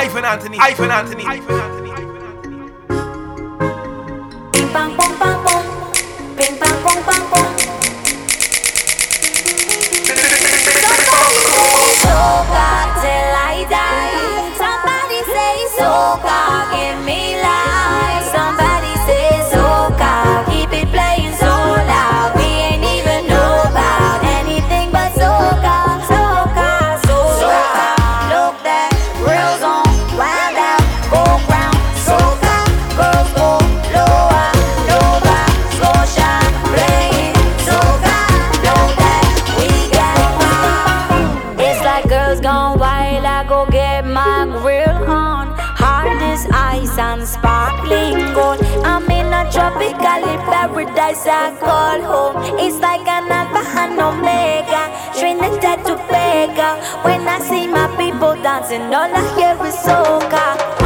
Hyphen Anthony, hyphen Anthony, hyphen Anthony, hyphen Anthony. Bang, bang, bang. and all I hear is soca.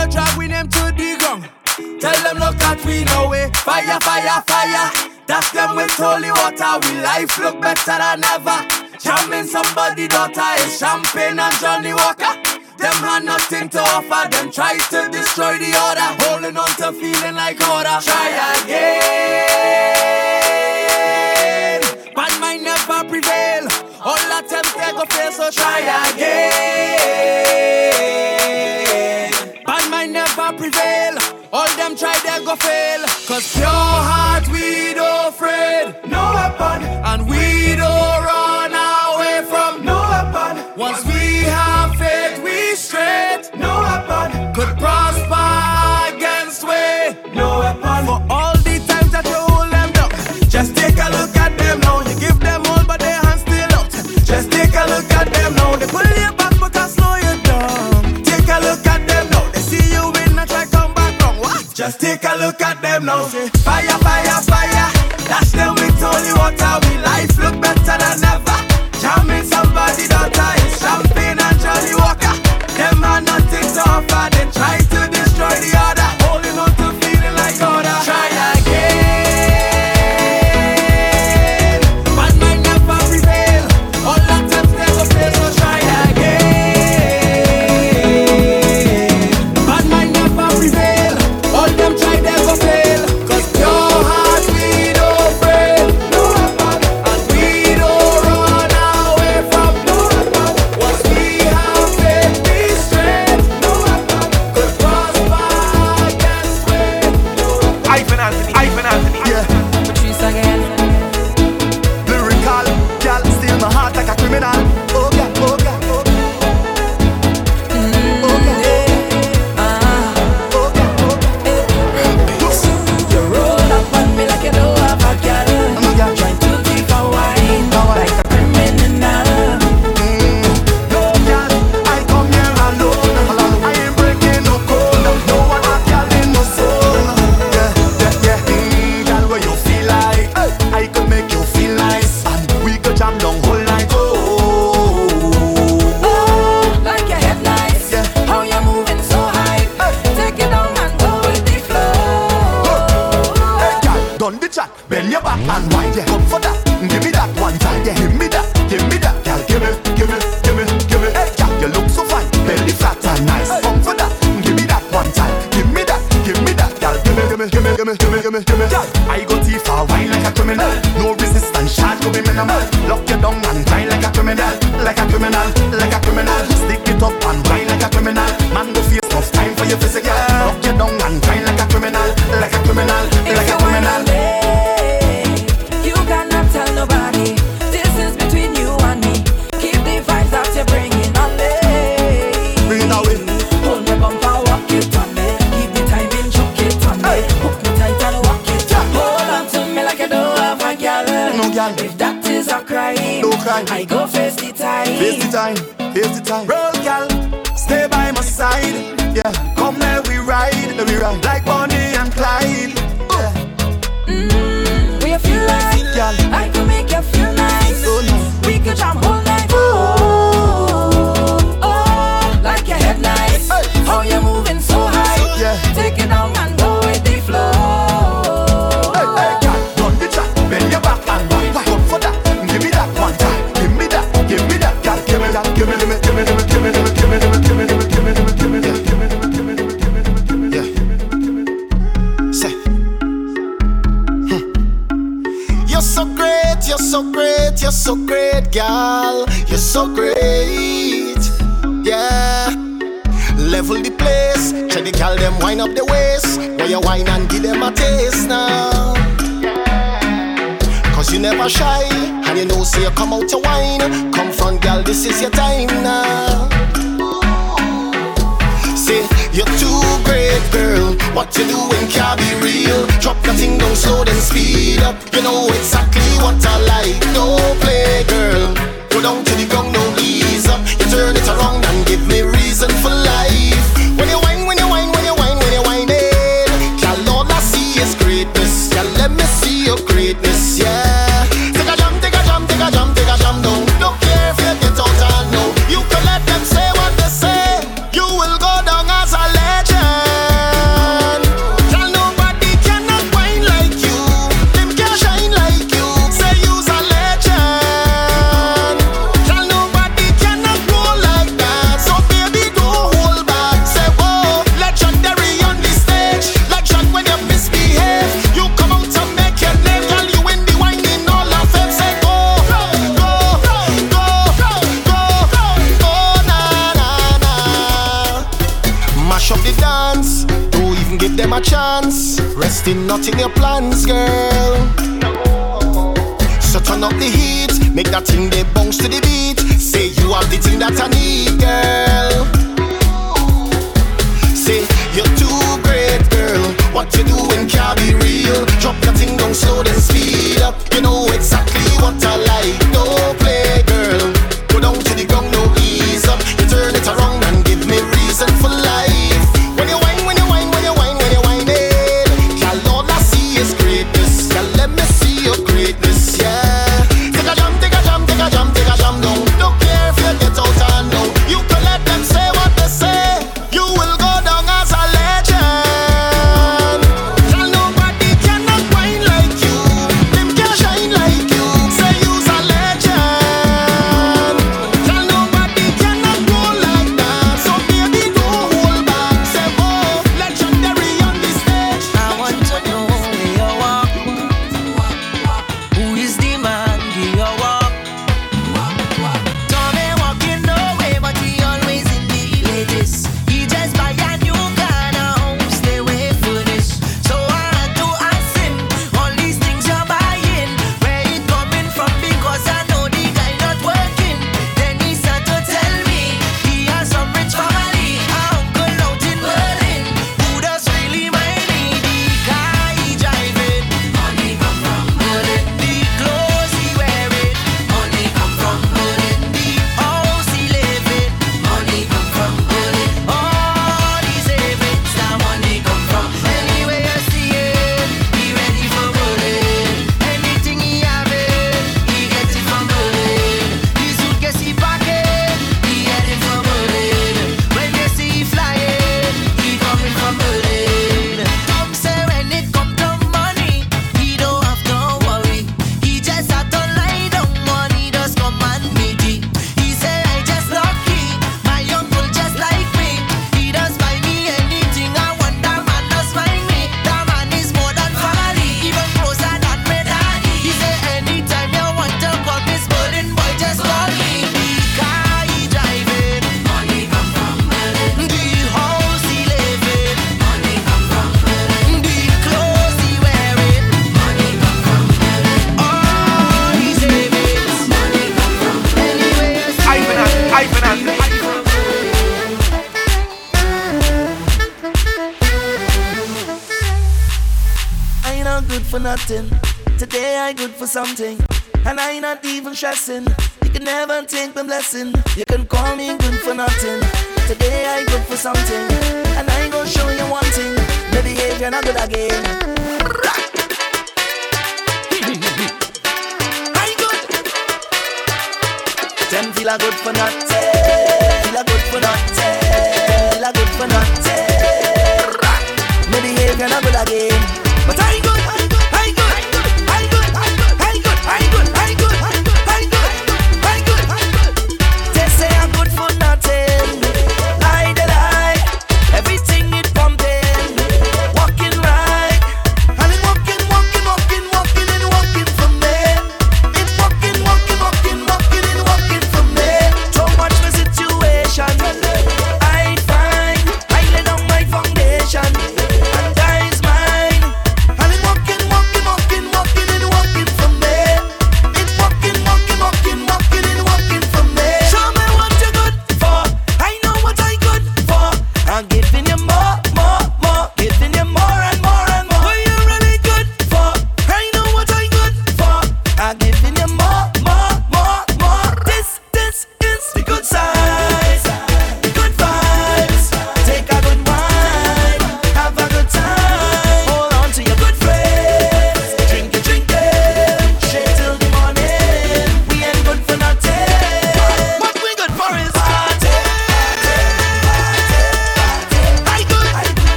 no drag with them to the ground. Tell them look at we no way. Fire, fire, fire. That's them with holy water. We life look better than ever. Jamming somebody daughter is champagne and Johnnie Walker. Them had nothing to offer. Them try to destroy the order. Holding on to feeling like order. Try again. Bad mind never prevail. All attempts they go fail, so try again. All them try, they go fail. Cause pure heart, we don't afraid. No weapon. And we don't run away from no weapon. Once we have faith, we straight. No weapon. Could prosper against way. No weapon. For all the times that you hold them down, just take a look at them now. You give them all, but their hands still out. Just take a look at them now. They pull Just take a look at them now. Fire, fire, fire. Dash them with holy water. We life look better than ever. Jamming somebody daughter. It's champagne and Johnnie Walker. Them are nothing to offer.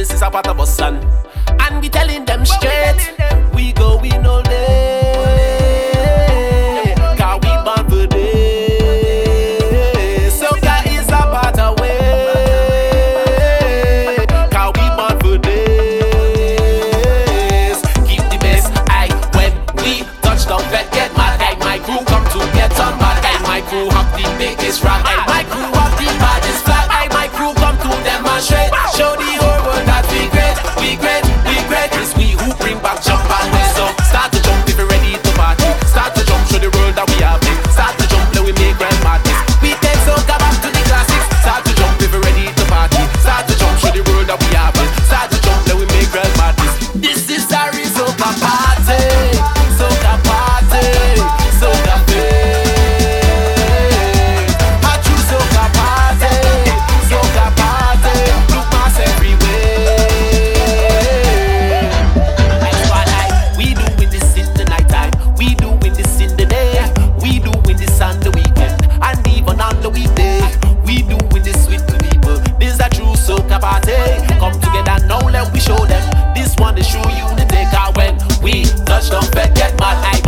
desse sapato a você. show you the day I when we touch, don't forget my eye.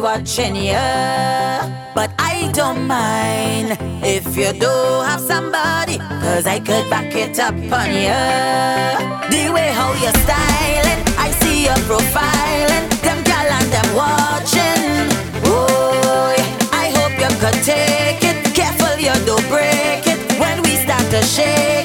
watching you. But I don't mind if you do have somebody, cause I could back it up on you. The way how you're styling, I see your profiling, them gal and them watching. Oh, I hope you could take it. Careful you don't break it when we start to shake.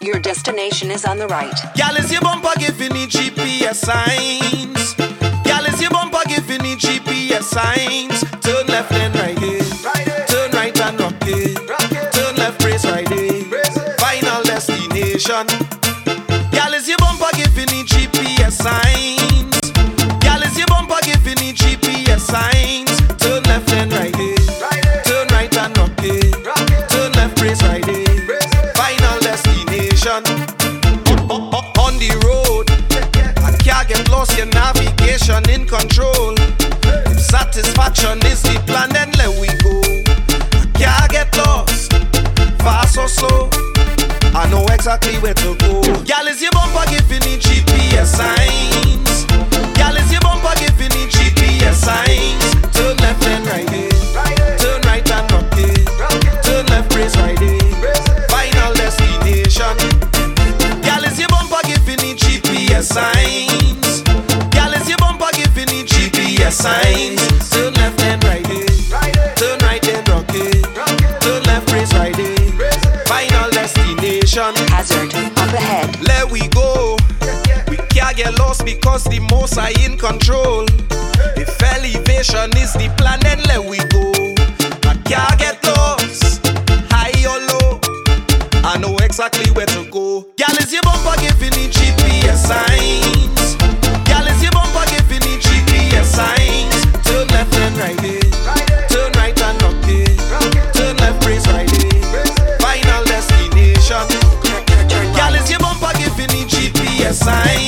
Your destination is on the right. Gal is your bumper giving me GPS signs. Gal is your bumper giving me GPS signs. Turn left and right here. Turn right and rock it. Turn left, brace right here. Final destination. Gal is your bumper giving me GPS signs. Satisfaction is the plan, then let we go. Can't get lost, fast or slow. I know exactly where to go. Gal is your bumper giving me GPS signs. Gal is your bumper giving me GPS signs. Turn left and right here. Turn right and rock it. Turn left, brace right here. Final destination. Gal is your bumper giving me GPS signs. Gal is your bumper giving me GPS signs. Get lost because the most are in control. If elevation is the plan, then let we go. I can't get lost, high or low. I know exactly where to go. Gal is your bumper giving me GPS signs. Gal is your bumper giving me GPS signs. Turn left and right here. Turn right and rock it. Eh? Turn left, brace right here. Final destination. Is your bumper giving me GPS signs.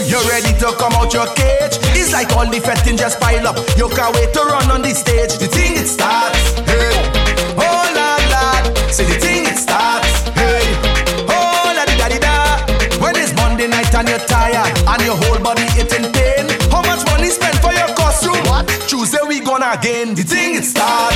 you're ready to come out your cage. It's like all the fetting just pile up. You can't wait to run on the stage. The thing it starts, hey. Oh la la. say the thing it starts, hey. Oh la di da di da. When it's Monday night and you're tired and your whole body it in pain. How much money spent for your costume? What? Tuesday we gonna again. The thing it starts.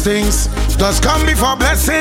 Testings does come before blessings,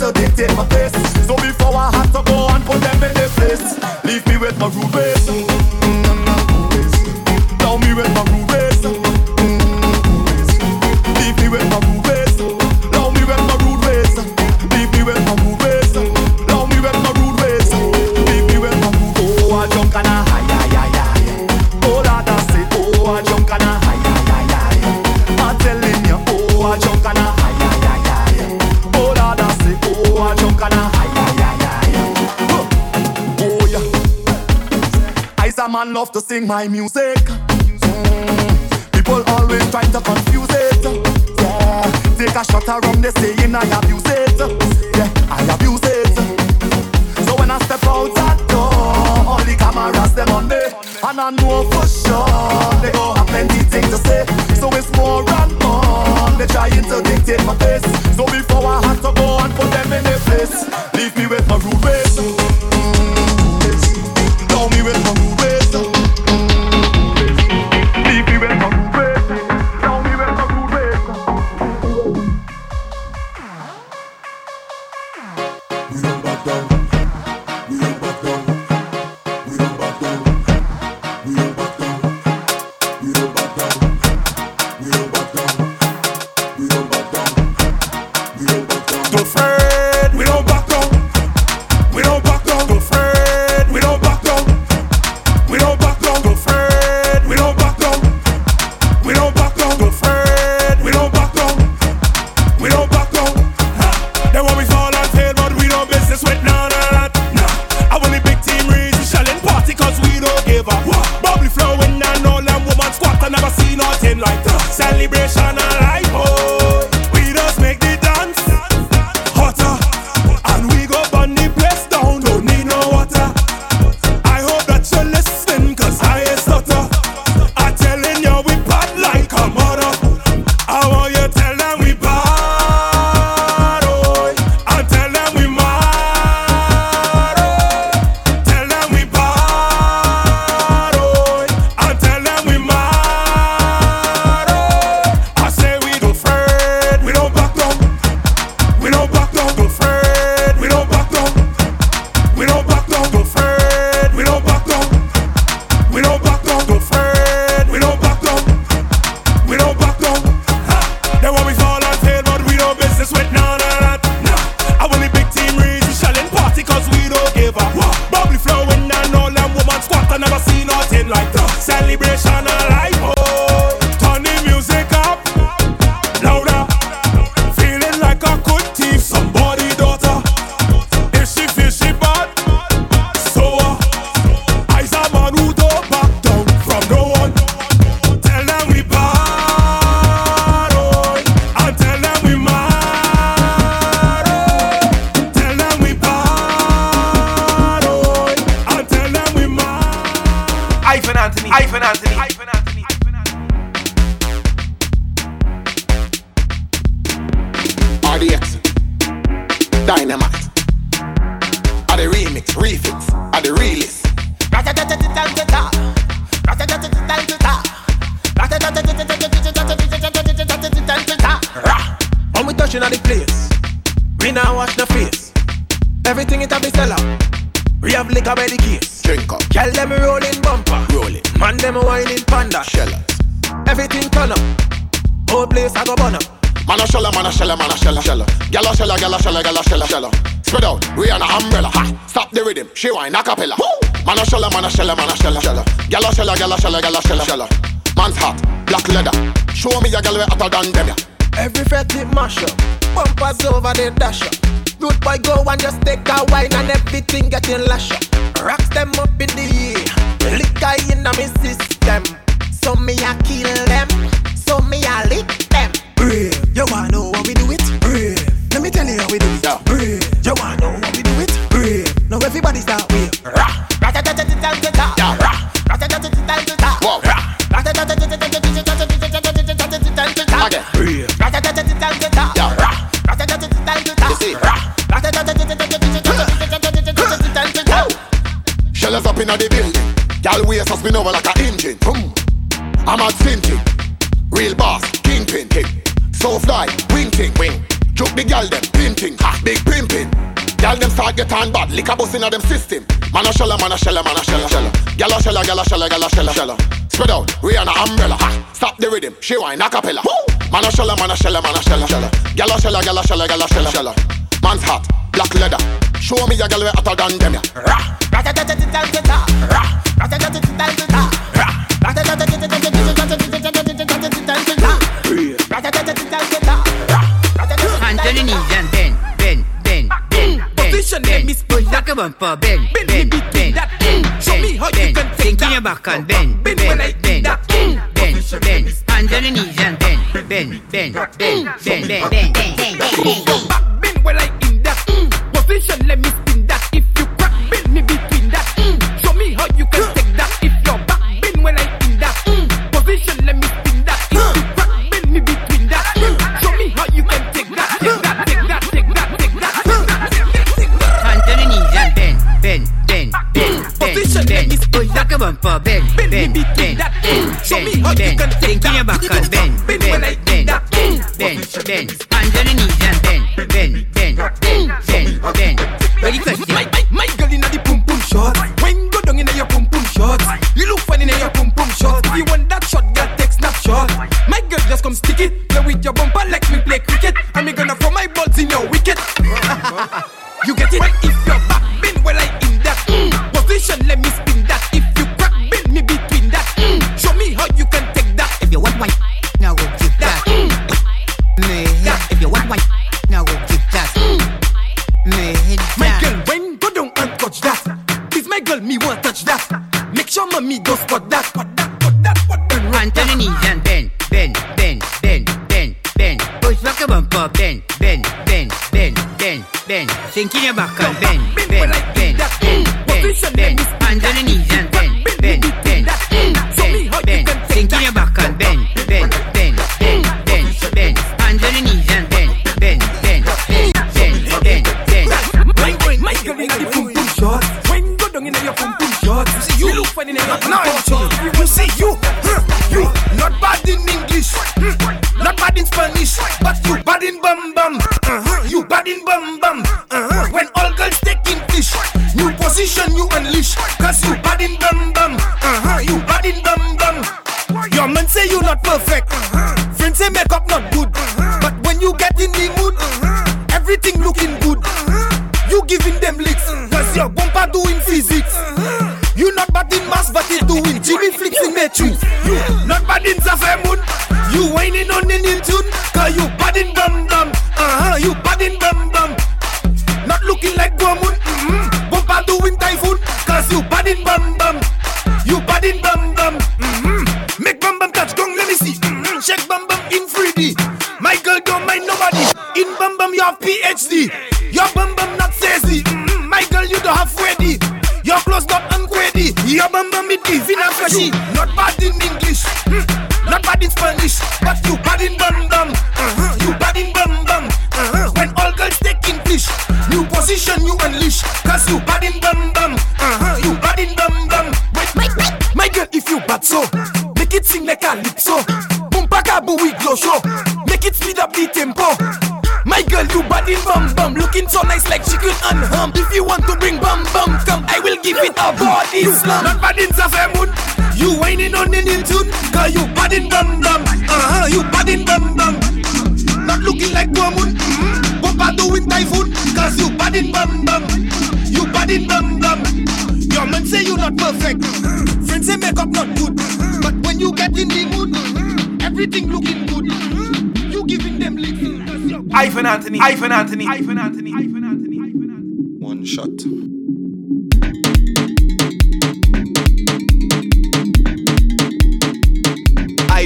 to dictate my place. So before I have to go and put them in their place, leave me with my rubies. my music. Mm. People always trying to confuse it. Yeah, take a shot around this the get on bad. Lick a bus inna them system. Man a shella, man a shella, man a shella, shella. A shella, a shella, a shella, shella. Spread out, we on a umbrella. Ha, stop the rhythm. She whine a cappella. Man a shella, man a shella, man a shella, shella. A shella, a shella, a shella, shella. Man's hot, black leather. Show me a gyal way hotter than them ya. Hands bumper, bend, Bend bend, bend, bend, that. bend, Show me how you bend. can take Sink in that. your back and bend, Bend bend, when I bend, do that. bend, bend, Position, bend. let me Hands on the knees and bend, bend, bend, bend, bend, bend, bend, bend. Your back bend well I in that position. Let me spin that. If bumper, bend, Bend bend, between bend, that. bend, Show me how bend, you can bend. take Sink in your that. back and bend, Bend bend, bend, bend, bend. Hands on the knees and bend, bend, bend, bend, bend, bend. Ready, question. My, my, my girl inna the pum pum shot. When go down inna your pum pum shot, you look funny inna your pum pum shot. If you want that shot, girl, take snapshot. My girl just come stick it, play with your bumper like me play cricket. And me gonna throw my balls in your wicket. you get it? If your back bend, bend, bend, bend, bend, bend. And bend, bend, bend, Anthony, Ivan Anthony, Ivan Anthony, Ivan Anthony, Anthony. One shot.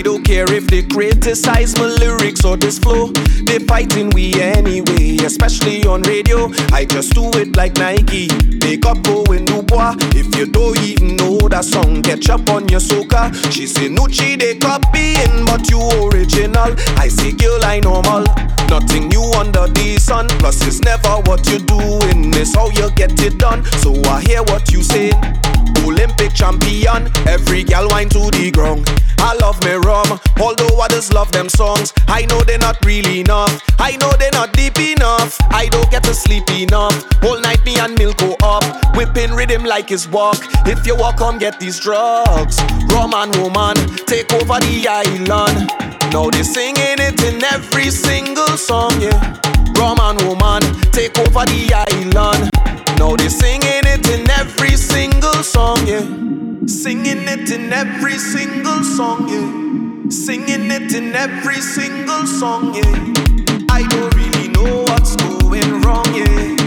Don't care if they criticize my lyrics or this flow. They fighting we anyway, especially on radio. I just do it like Nike. Make up going Dubois. If you don't even know that song, catch up on your soca. She say Nucci they copying, but you original. I say girl I normal. Nothing new under the sun. Plus it's never what you doing, it's how you get it done. So I hear what you say. Olympic champion, every gal wine to the ground. I love me rum, although others love them songs. I know they're not really enough. I know they're not deep enough. I don't get to sleep enough. Whole night me and Milk go up, whipping rhythm like his walk. If you walk, come get these drugs. Rum and woman, take over the island. Now they singing it in every single song, yeah. Rum and woman, take over the island. Now they singing it in every single song, yeah. Singing it in every single song, yeah. Singing it in every single song, yeah. I don't really know what's going wrong, yeah.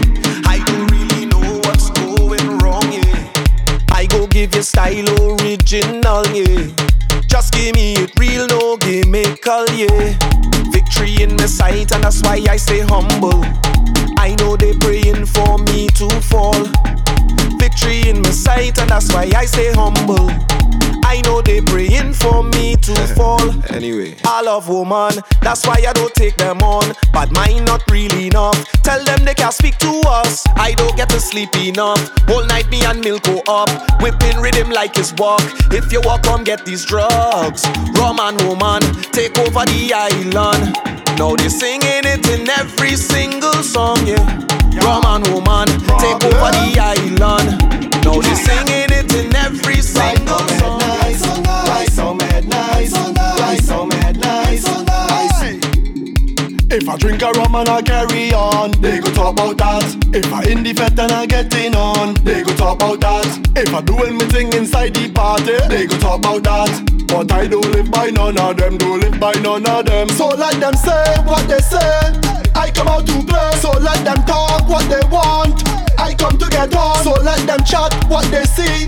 I go give you style original, yeah. Just give me it real, no gimmickal, yeah. Victory in my sight, and that's why I stay humble. I know they praying for me to fall. Victory in my sight, and that's why I stay humble. I know they praying for me to fall. Anyway. I love woman, that's why I don't take them on. But mine not really enough. Tell them they can't speak to us. I don't get to sleep enough. Whole night me and Milk go up, whipping rhythm like his walk. If you walk, come get these drugs. Rum and woman, take over the island. Now they singing it in every single song, yeah. Rum and woman, take over the island. Now they singing it in every single song. Nice, so mad, nice, nice, so mad, nice, nice. If I drink a rum and I carry on, they go talk about that. If I in the fete and I getting on, they go talk about that. If I doing me thing inside the party, they go talk about that. But I don't live by none of them, don't live by none of them. So let them say what they say. I come out to play, so let them talk what they want. I come to get on, so let them chat what they see.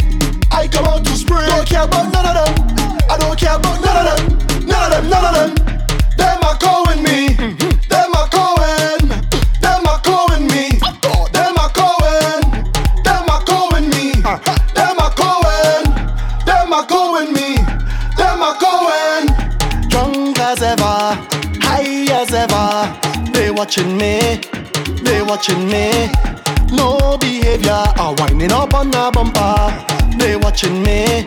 I come out to spray. Don't care about none of them. I don't care about none of them. None of them, none of them. Are calling me. Watching me. They watching me. No behavior, are winding up on the bumper. They watching me.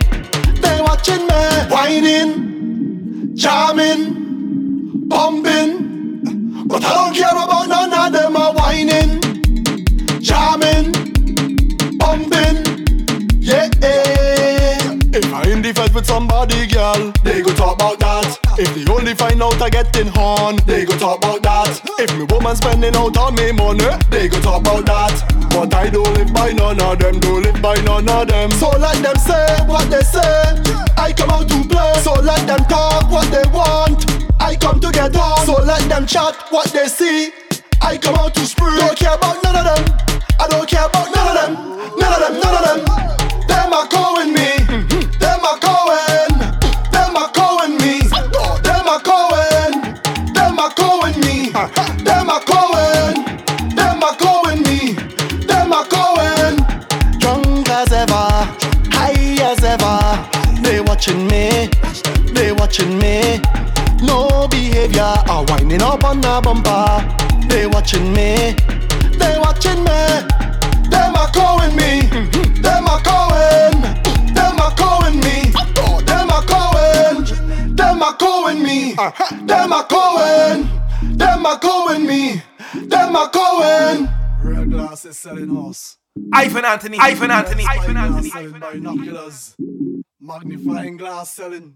They watching me. Whining, charming, bumping. But I don't care about none of them are whining, charming, bumping. Yeah. If I in the fight with somebody, girl, they go talk about that. If they only find out I getting horn, they go talk about. If me woman spending out on me money, they go talk about that. But I don't live by none of them, don't live by none of them. So let them say what they say. I come out to play, so let them talk what they want. I come to get on, so let them chat what they see. I come out to spree. Don't care about none of them. I don't care about none of them. Watching me. No behavior, are winding up on the bumper. They watching me. They watching me. Them are calling me. Them are calling. Them are calling me. Them are calling. Them are calling me. Them are calling. Them Them a going me. Them a going. Red glasses selling house. Ivan Anthony, Ivan Anthony, Ivan Anthony. Selling binoculars. Magnifying glass selling.